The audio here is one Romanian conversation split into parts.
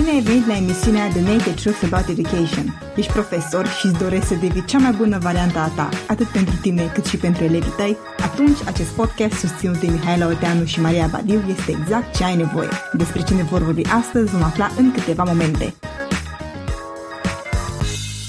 Bine ai venit la emisiunea The Naked Truth About Education. Ești profesor și îți dorești să devii cea mai bună variantă a ta, atât pentru tine cât și pentru elevii tăi? Atunci, acest podcast susținut de Mihaela Oteanu și Maria Badiu este exact ce ai nevoie. Despre ce ne vor vorbi astăzi vom afla în câteva momente.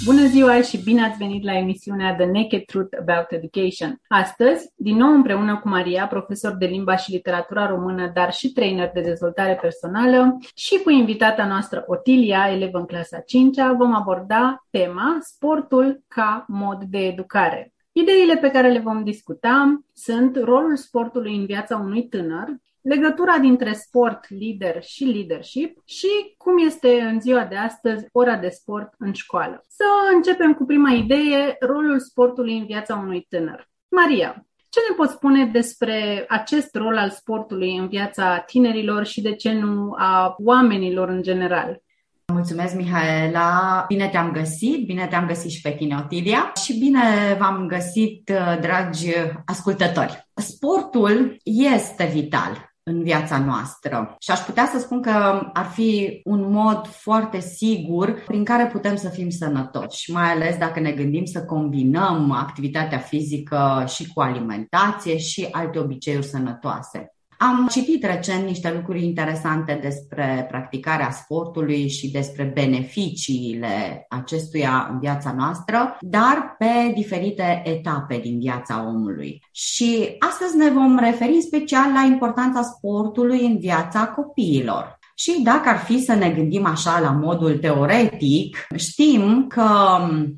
Bună ziua și bine ați venit la emisiunea The Naked Truth About Education. Astăzi, din nou împreună cu Maria, profesor de limba și literatura română, dar și trainer de dezvoltare personală, și cu invitata noastră Otilia, elevă în clasa 5 vom aborda tema sportul ca mod de educare. Ideile pe care le vom discuta sunt rolul sportului în viața unui tânăr, legătura dintre sport, lider și leadership și cum este în ziua de astăzi ora de sport în școală. Să începem cu prima idee, rolul sportului în viața unui tânăr. Maria, ce ne poți spune despre acest rol al sportului în viața tinerilor și de ce nu a oamenilor în general? Mulțumesc, Mihaela! Bine te-am găsit, bine te-am găsit și pe tine, Otilia, și bine v-am găsit, dragi ascultători. Sportul este vital în viața noastră. Și aș putea să spun că ar fi un mod foarte sigur prin care putem să fim sănătoși, mai ales dacă ne gândim să combinăm activitatea fizică și cu alimentație și alte obiceiuri sănătoase. Am citit recent niște lucruri interesante despre practicarea sportului și despre beneficiile acestuia în viața noastră, dar pe diferite etape din viața omului. Și astăzi ne vom referi în special la importanța sportului în viața copiilor. Și dacă ar fi să ne gândim așa la modul teoretic, știm că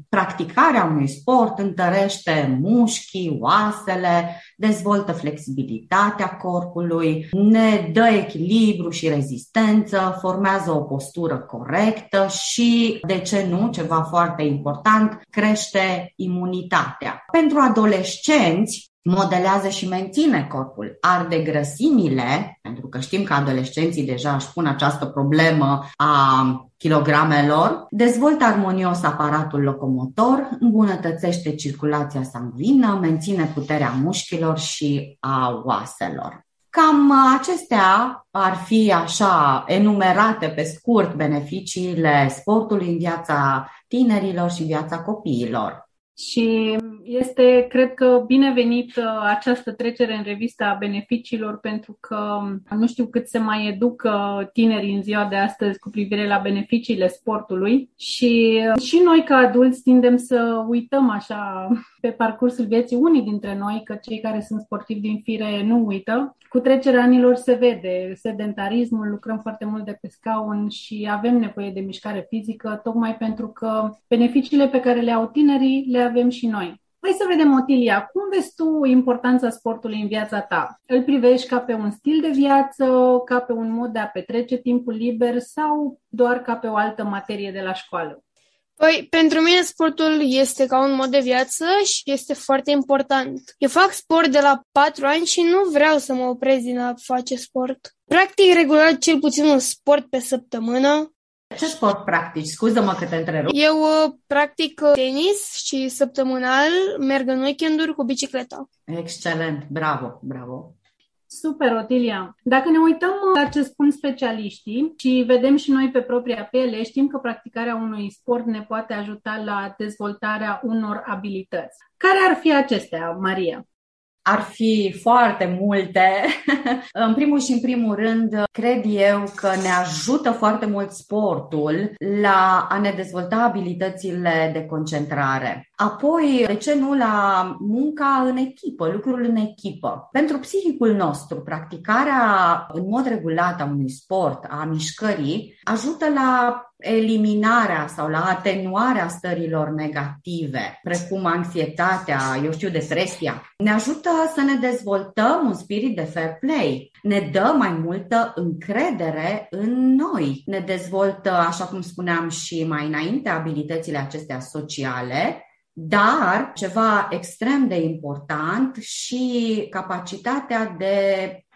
practicarea unui sport întărește mușchii, oasele, dezvoltă flexibilitatea corpului, ne dă echilibru și rezistență, formează o postură corectă și, de ce nu, ceva foarte important, crește imunitatea. Pentru adolescenți, modelează și menține corpul, arde grăsimile, pentru că știm că adolescenții deja își pun această problemă a kilogramelor, dezvoltă armonios aparatul locomotor, îmbunătățește circulația sanguină, menține puterea mușchilor și a oaselor. Cam acestea ar fi așa enumerate pe scurt beneficiile sportului în viața tinerilor și viața copiilor. Și este, cred că, binevenit uh, această trecere în revista a beneficiilor, pentru că nu știu cât se mai educă tinerii în ziua de astăzi cu privire la beneficiile sportului. Și uh, și noi ca adulți tindem să uităm așa pe parcursul vieții unii dintre noi, că cei care sunt sportivi din fire nu uită. Cu trecerea anilor se vede sedentarismul, lucrăm foarte mult de pe scaun și avem nevoie de mișcare fizică, tocmai pentru că beneficiile pe care le au tinerii le avem și noi. Hai să vedem, Otilia, cum vezi tu importanța sportului în viața ta? Îl privești ca pe un stil de viață, ca pe un mod de a petrece timpul liber sau doar ca pe o altă materie de la școală? Păi, pentru mine sportul este ca un mod de viață și este foarte important. Eu fac sport de la 4 ani și nu vreau să mă opresc din a face sport. Practic regulat cel puțin un sport pe săptămână. Ce sport practici? Scuză-mă că te întrerup. Eu uh, practic uh, tenis și săptămânal merg în weekenduri cu bicicleta. Excelent, bravo, bravo. Super, Otilia. Dacă ne uităm la ce spun specialiștii și vedem și noi pe propria piele, știm că practicarea unui sport ne poate ajuta la dezvoltarea unor abilități. Care ar fi acestea, Maria? Ar fi foarte multe. în primul și în primul rând, cred eu că ne ajută foarte mult sportul la a ne dezvolta abilitățile de concentrare. Apoi, de ce nu la munca în echipă, lucrul în echipă. Pentru psihicul nostru, practicarea în mod regulat a unui sport, a mișcării, ajută la eliminarea sau la atenuarea stărilor negative, precum anxietatea, eu știu, depresia. Ne ajută să ne dezvoltăm un spirit de fair play. Ne dă mai multă încredere în noi. Ne dezvoltă, așa cum spuneam și mai înainte, abilitățile acestea sociale, dar ceva extrem de important și capacitatea de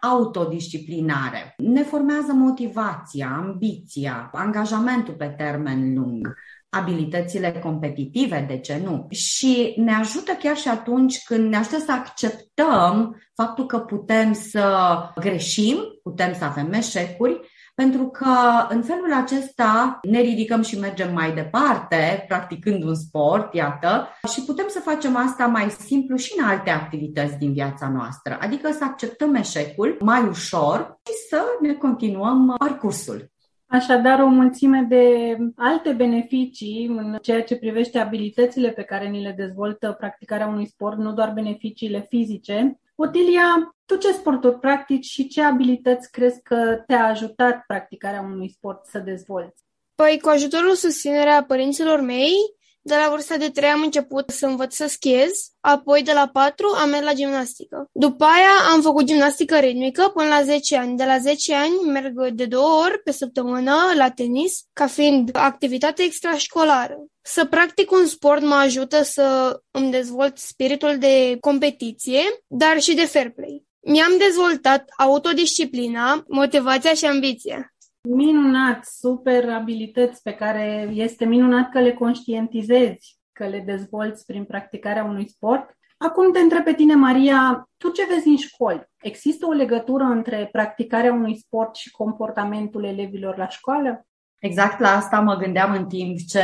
autodisciplinare. Ne formează motivația, ambiția, angajamentul pe termen lung abilitățile competitive, de ce nu? Și ne ajută chiar și atunci când ne ajută să acceptăm faptul că putem să greșim, putem să avem eșecuri pentru că în felul acesta ne ridicăm și mergem mai departe, practicând un sport, iată, și putem să facem asta mai simplu și în alte activități din viața noastră, adică să acceptăm eșecul mai ușor și să ne continuăm parcursul. Așadar, o mulțime de alte beneficii în ceea ce privește abilitățile pe care ni le dezvoltă practicarea unui sport, nu doar beneficiile fizice. Otilia, tu ce sporturi practici și ce abilități crezi că te-a ajutat practicarea unui sport să dezvolți? Păi, cu ajutorul susținerea părinților mei, de la vârsta de 3 am început să învăț să schiez, apoi de la 4 am mers la gimnastică. După aia am făcut gimnastică ritmică până la 10 ani. De la 10 ani merg de două ori pe săptămână la tenis, ca fiind activitate extrașcolară. Să practic un sport mă ajută să îmi dezvolt spiritul de competiție, dar și de fair play. Mi-am dezvoltat autodisciplina, motivația și ambiția. Minunat, super abilități pe care este minunat că le conștientizezi, că le dezvolți prin practicarea unui sport. Acum te întreb pe tine, Maria, tu ce vezi în școli? Există o legătură între practicarea unui sport și comportamentul elevilor la școală? Exact la asta mă gândeam în timp ce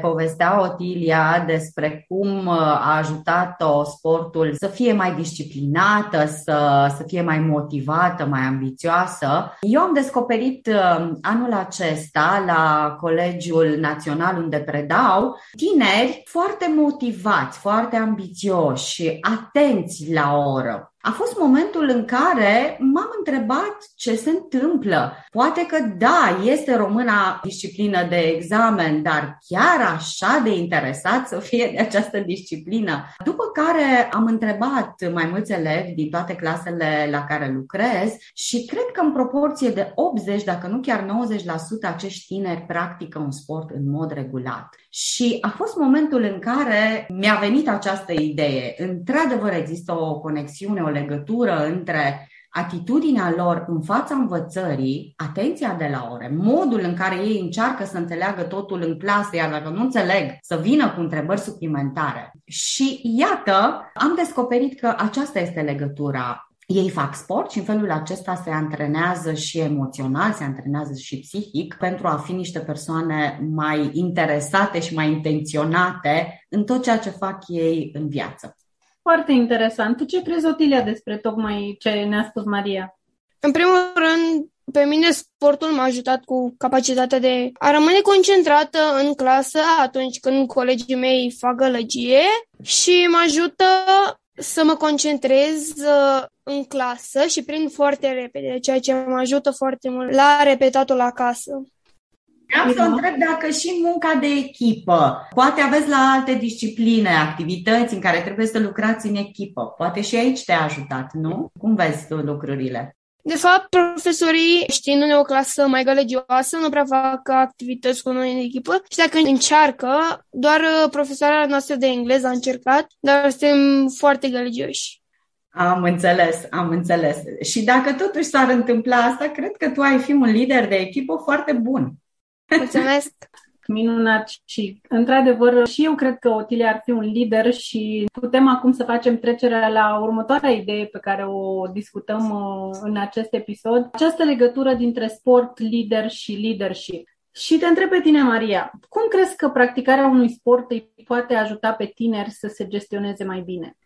povestea Otilia despre cum uh, a ajutat-o sportul să fie mai disciplinată, să, să fie mai motivată, mai ambițioasă. Eu am descoperit uh, anul acesta la Colegiul Național unde predau tineri foarte motivați, foarte ambițioși, atenți la oră. A fost momentul în care m-am întrebat ce se întâmplă. Poate că da, este româna disciplină de examen, dar chiar așa de interesat să fie de această disciplină. După care am întrebat mai mulți elevi din toate clasele la care lucrez și cred că în proporție de 80, dacă nu chiar 90% acești tineri practică un sport în mod regulat. Și a fost momentul în care mi-a venit această idee. Într-adevăr există o conexiune, o legătură între atitudinea lor în fața învățării, atenția de la ore, modul în care ei încearcă să înțeleagă totul în clasă, iar dacă nu înțeleg, să vină cu întrebări suplimentare. Și iată, am descoperit că aceasta este legătura ei fac sport și în felul acesta se antrenează și emoțional, se antrenează și psihic pentru a fi niște persoane mai interesate și mai intenționate în tot ceea ce fac ei în viață. Foarte interesant. Tu ce crezi, Otilia, despre tocmai ce ne-a spus Maria? În primul rând, pe mine sportul m-a ajutat cu capacitatea de a rămâne concentrată în clasă atunci când colegii mei fac gălăgie și mă ajută să mă concentrez uh, în clasă și prind foarte repede, ceea ce mă ajută foarte mult la repetatul acasă. Vreau să întreb dacă și munca de echipă, poate aveți la alte discipline, activități în care trebuie să lucrați în echipă, poate și aici te-a ajutat, nu? Cum vezi tu lucrurile? De fapt, profesorii, știindu-ne o clasă mai galegioasă, nu prea fac activități cu noi în echipă și dacă încearcă, doar uh, profesoara noastră de engleză a încercat, dar suntem foarte galegioși. Am înțeles, am înțeles. Și dacă totuși s-ar întâmpla asta, cred că tu ai fi un lider de echipă foarte bun. Mulțumesc! Minunat și, într-adevăr, și eu cred că Otilia ar fi un lider și putem acum să facem trecerea la următoarea idee pe care o discutăm uh, în acest episod, această legătură dintre sport, lider și leadership. Și te întreb pe tine, Maria, cum crezi că practicarea unui sport îi poate ajuta pe tineri să se gestioneze mai bine?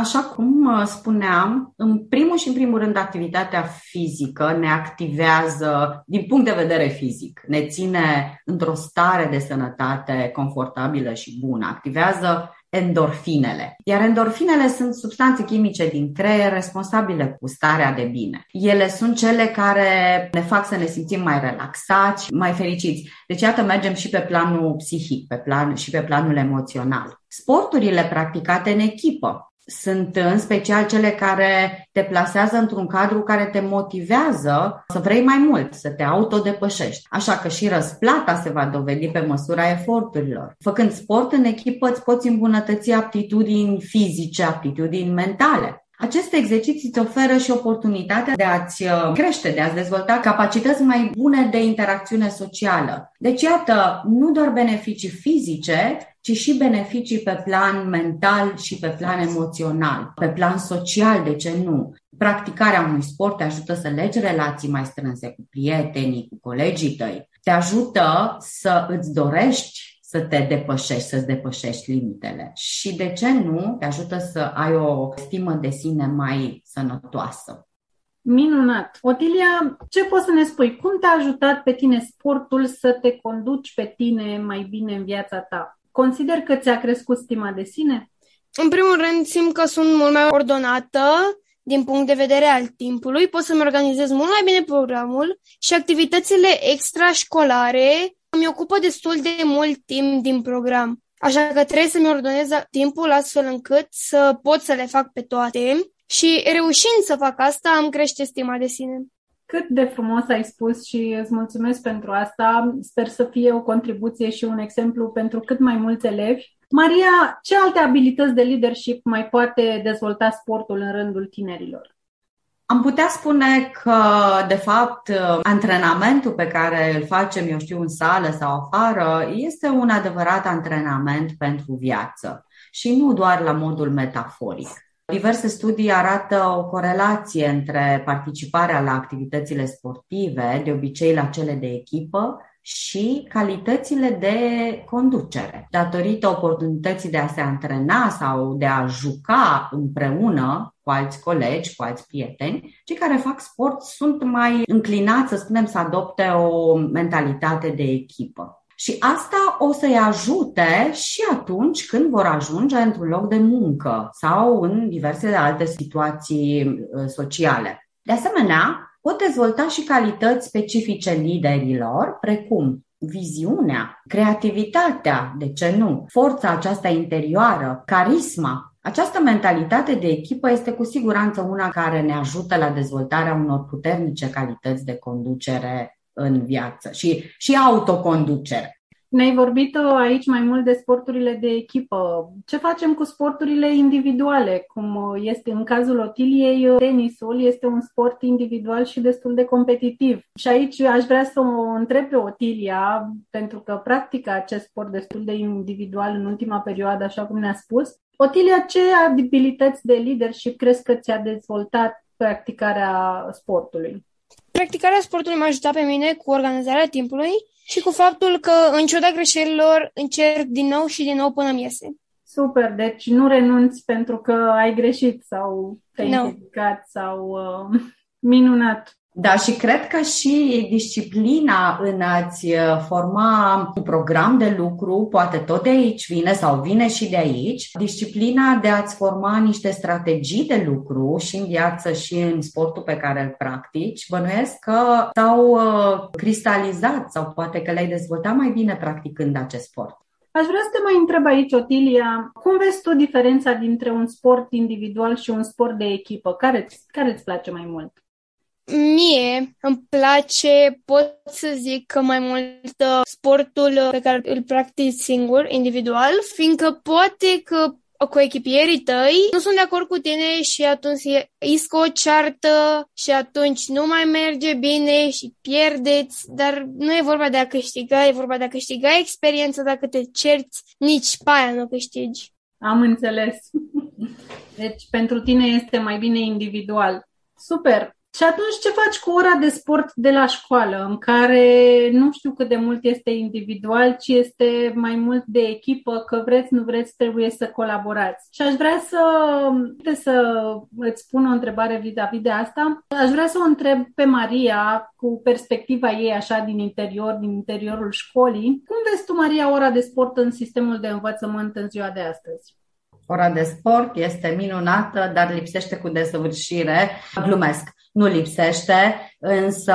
Așa cum uh, spuneam, în primul și în primul rând activitatea fizică ne activează din punct de vedere fizic, ne ține într-o stare de sănătate confortabilă și bună, activează endorfinele. Iar endorfinele sunt substanțe chimice din creier responsabile cu starea de bine. Ele sunt cele care ne fac să ne simțim mai relaxați, mai fericiți. Deci iată mergem și pe planul psihic, pe plan, și pe planul emoțional. Sporturile practicate în echipă sunt în special cele care te plasează într-un cadru care te motivează să vrei mai mult, să te autodepășești. Așa că și răsplata se va dovedi pe măsura eforturilor. Făcând sport în echipă îți poți îmbunătăți aptitudini fizice, aptitudini mentale. Aceste exerciții îți oferă și oportunitatea de a-ți uh, crește, de a-ți dezvolta capacități mai bune de interacțiune socială. Deci, iată, nu doar beneficii fizice, ci și beneficii pe plan mental și pe plan emoțional, pe plan social, de ce nu? Practicarea unui sport te ajută să legi relații mai strânse cu prietenii, cu colegii tăi, te ajută să îți dorești să te depășești, să-ți depășești limitele. Și de ce nu? Te ajută să ai o stimă de sine mai sănătoasă. Minunat! Otilia, ce poți să ne spui? Cum te-a ajutat pe tine sportul să te conduci pe tine mai bine în viața ta? Consider că ți-a crescut stima de sine? În primul rând, simt că sunt mult mai ordonată din punct de vedere al timpului, pot să-mi organizez mult mai bine programul și activitățile extrașcolare îmi ocupă destul de mult timp din program. Așa că trebuie să-mi ordonez timpul astfel încât să pot să le fac pe toate și reușind să fac asta, am crește stima de sine. Cât de frumos ai spus și îți mulțumesc pentru asta. Sper să fie o contribuție și un exemplu pentru cât mai mulți elevi. Maria, ce alte abilități de leadership mai poate dezvolta sportul în rândul tinerilor? Am putea spune că, de fapt, antrenamentul pe care îl facem, eu știu, în sală sau afară, este un adevărat antrenament pentru viață și nu doar la modul metaforic. Diverse studii arată o corelație între participarea la activitățile sportive, de obicei la cele de echipă, și calitățile de conducere. Datorită oportunității de a se antrena sau de a juca împreună cu alți colegi, cu alți prieteni, cei care fac sport sunt mai înclinați, să spunem, să adopte o mentalitate de echipă. Și asta o să-i ajute și atunci când vor ajunge într-un loc de muncă sau în diverse alte situații uh, sociale. De asemenea, pot dezvolta și calități specifice liderilor, precum viziunea, creativitatea, de ce nu, forța aceasta interioară, carisma. Această mentalitate de echipă este cu siguranță una care ne ajută la dezvoltarea unor puternice calități de conducere în viață și, și autoconducere. Ne-ai vorbit uh, aici mai mult de sporturile de echipă. Ce facem cu sporturile individuale? Cum uh, este în cazul Otiliei, uh, tenisul este un sport individual și destul de competitiv. Și aici aș vrea să o întreb pe Otilia, pentru că practică acest sport destul de individual în ultima perioadă, așa cum ne-a spus. Otilia, ce abilități de leadership crezi că ți-a dezvoltat practicarea sportului? Practicarea sportului m-a ajutat pe mine cu organizarea timpului și cu faptul că, în ciuda greșelilor, încerc din nou și din nou până mi iese. Super, deci nu renunți pentru că ai greșit sau te-ai no. sau uh, minunat. Da, și cred că și disciplina în a-ți uh, forma un program de lucru, poate tot de aici vine sau vine și de aici, disciplina de a-ți forma niște strategii de lucru și în viață și în sportul pe care îl practici, bănuiesc că s-au uh, cristalizat sau poate că le-ai dezvoltat mai bine practicând acest sport. Aș vrea să te mai întreb aici, Otilia, cum vezi tu diferența dintre un sport individual și un sport de echipă? Care, care îți place mai mult? Mie îmi place, pot să zic că mai mult uh, sportul pe care îl practic singur, individual, fiindcă poate că cu echipierii tăi nu sunt de acord cu tine și atunci iscă o ceartă și atunci nu mai merge bine și pierdeți, dar nu e vorba de a câștiga, e vorba de a câștiga experiență dacă te cerți, nici pe aia nu câștigi. Am înțeles. Deci pentru tine este mai bine individual. Super! Și atunci ce faci cu ora de sport de la școală, în care nu știu cât de mult este individual, ci este mai mult de echipă, că vreți, nu vreți, trebuie să colaborați. Și aș vrea să, să îți spun o întrebare vis-a-vis de asta. Aș vrea să o întreb pe Maria, cu perspectiva ei așa din interior, din interiorul școlii. Cum vezi tu, Maria, ora de sport în sistemul de învățământ în ziua de astăzi? Ora de sport este minunată, dar lipsește cu desăvârșire. Glumesc nu lipsește, însă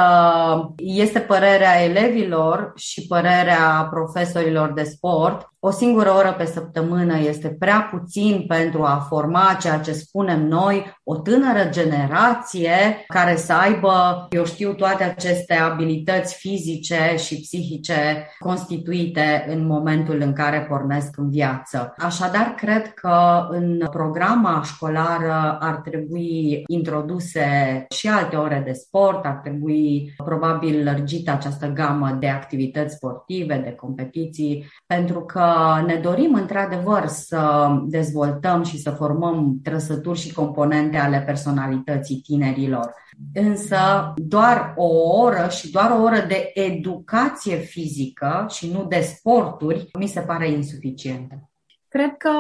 este părerea elevilor și părerea profesorilor de sport. O singură oră pe săptămână este prea puțin pentru a forma ceea ce spunem noi, o tânără generație care să aibă, eu știu, toate aceste abilități fizice și psihice constituite în momentul în care pornesc în viață. Așadar, cred că în programa școlară ar trebui introduse și alte ore de sport, ar trebui probabil lărgită această gamă de activități sportive, de competiții, pentru că ne dorim într-adevăr să dezvoltăm și să formăm trăsături și componente ale personalității tinerilor. Însă doar o oră și doar o oră de educație fizică și nu de sporturi mi se pare insuficientă. Cred că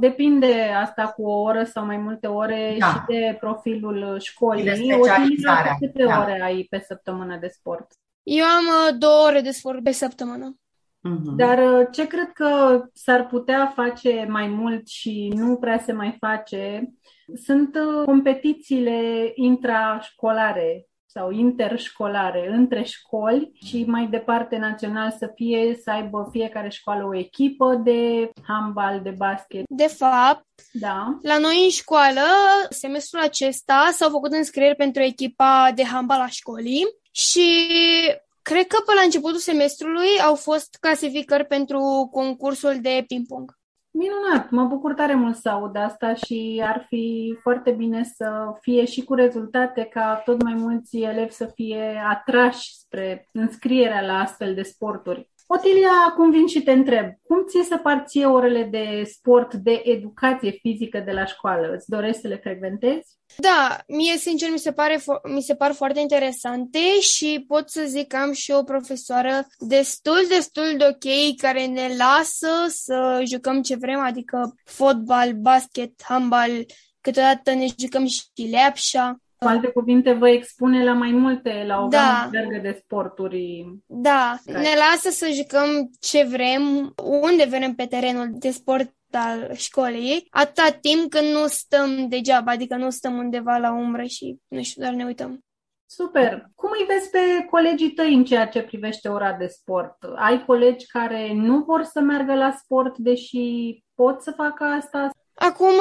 depinde asta cu o oră sau mai multe ore da. și de profilul școlii. De specializarea. Câte da. ore ai pe săptămână de sport? Eu am uh, două ore de sport pe săptămână. Uh-huh. Dar uh, ce cred că s-ar putea face mai mult și nu prea se mai face sunt uh, competițiile intrașcolare sau interșcolare între școli și mai departe național să fie, să aibă fiecare școală o echipă de handbal, de basket. De fapt, da. la noi în școală, semestrul acesta s-au făcut înscrieri pentru echipa de handbal a școlii și cred că pe la începutul semestrului au fost clasificări pentru concursul de ping-pong. Minunat, mă bucur tare mult să aud asta și ar fi foarte bine să fie și cu rezultate ca tot mai mulți elevi să fie atrași spre înscrierea la astfel de sporturi. Otilia, acum vin și te întreb, cum ți să parție orele de sport, de educație fizică de la școală? Îți dorești să le frecventezi? Da, mie sincer mi se, pare mi se par foarte interesante și pot să zic că am și o profesoară destul, destul de ok care ne lasă să jucăm ce vrem, adică fotbal, basket, handbal, câteodată ne jucăm și leapșa. Cu alte cuvinte, vă expune la mai multe, la o da. gamă de sporturi. Da, ne lasă să jucăm ce vrem, unde vrem pe terenul de sport al școlii, atâta timp când nu stăm degeaba, adică nu stăm undeva la umbră și, nu știu, doar ne uităm. Super! Cum îi vezi pe colegii tăi în ceea ce privește ora de sport? Ai colegi care nu vor să meargă la sport, deși pot să facă asta? Acum,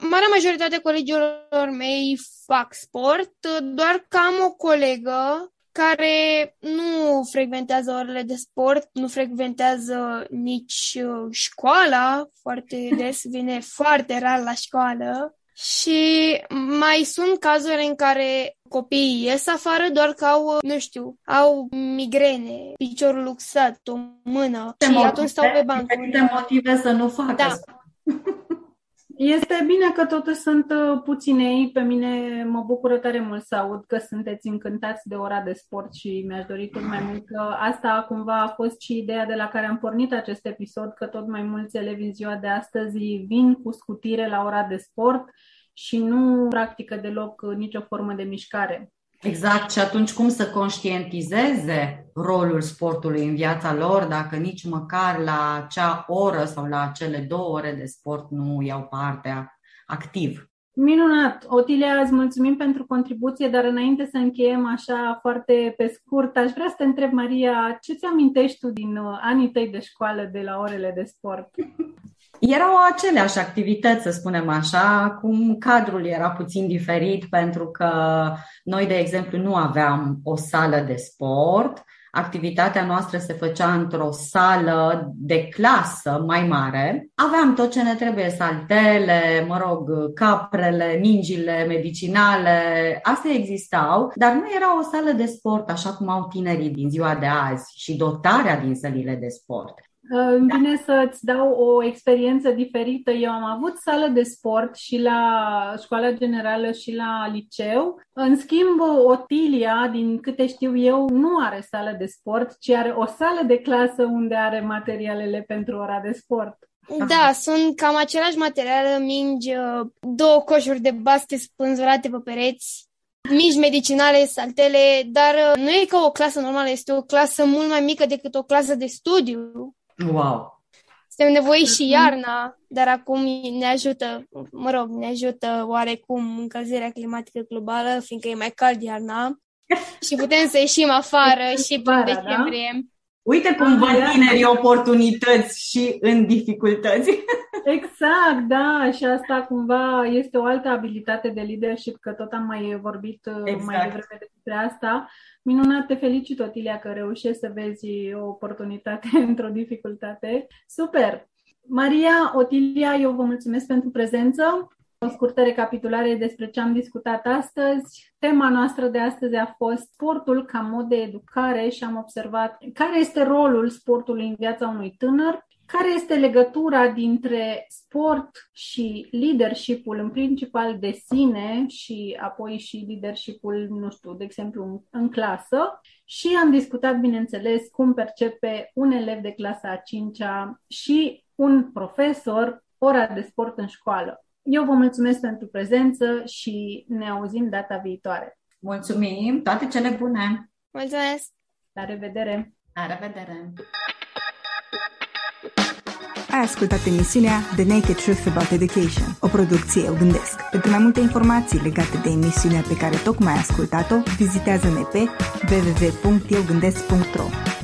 marea majoritate colegilor mei fac sport, doar că am o colegă care nu frecventează orele de sport, nu frecventează nici uh, școala, foarte des vine foarte rar la școală. Și mai sunt cazuri în care copiii ies afară doar că au, uh, nu știu, au migrene, piciorul luxat, o mână și motive, atunci stau pe bancă. Te motive să nu facă da. Este bine că totuși sunt uh, puținei. Pe mine mă bucură tare mult să aud că sunteți încântați de ora de sport și mi-aș dori tot mai mult că asta cumva a fost și ideea de la care am pornit acest episod, că tot mai mulți elevi în ziua de astăzi vin cu scutire la ora de sport și nu practică deloc nicio formă de mișcare. Exact, și atunci cum să conștientizeze rolul sportului în viața lor dacă nici măcar la acea oră sau la cele două ore de sport nu iau parte activ. Minunat! Otilia, îți mulțumim pentru contribuție, dar înainte să încheiem așa foarte pe scurt, aș vrea să te întreb, Maria, ce ți amintești tu din uh, anii tăi de școală de la orele de sport? Erau aceleași activități, să spunem așa, cum cadrul era puțin diferit pentru că noi, de exemplu, nu aveam o sală de sport, activitatea noastră se făcea într-o sală de clasă mai mare. Aveam tot ce ne trebuie, saltele, mă rog, caprele, mingile medicinale, astea existau, dar nu era o sală de sport așa cum au tinerii din ziua de azi și dotarea din sălile de sport. Îmi vine să-ți dau o experiență diferită. Eu am avut sală de sport și la școala generală și la liceu. În schimb, Otilia, din câte știu eu, nu are sală de sport, ci are o sală de clasă unde are materialele pentru ora de sport. Da, sunt cam același materiale, mingi, două coșuri de basket spânzurate pe pereți, mici medicinale, saltele, dar nu e ca o clasă normală, este o clasă mult mai mică decât o clasă de studiu. Wow! Suntem nevoiți și iarna, dar acum ne ajută, mă rog, ne ajută oarecum încălzirea climatică globală, fiindcă e mai cald iarna și putem să ieșim afară și până decembrie. Da? Uite cum văd tinerii oportunități și în dificultăți. Exact, da, și asta cumva este o altă abilitate de leadership, că tot am mai vorbit uh, exact. mai devreme despre asta. Minunat, te felicit, Otilia, că reușești să vezi o oportunitate într-o dificultate. Super! Maria, Otilia, eu vă mulțumesc pentru prezență. O scurtă recapitulare despre ce am discutat astăzi. Tema noastră de astăzi a fost sportul ca mod de educare și am observat care este rolul sportului în viața unui tânăr, care este legătura dintre sport și leadership-ul în principal de sine și apoi și leadership-ul, nu știu, de exemplu, în, în clasă. Și am discutat, bineînțeles, cum percepe un elev de clasa a 5-a și un profesor ora de sport în școală. Eu vă mulțumesc pentru prezență și ne auzim data viitoare. Mulțumim! Toate cele bune! Mulțumesc! La revedere! La revedere! Ai ascultat emisiunea The Naked Truth About Education, o producție Eu Gândesc. Pentru mai multe informații legate de emisiunea pe care tocmai ai ascultat-o, vizitează-ne pe www.eugândesc.ro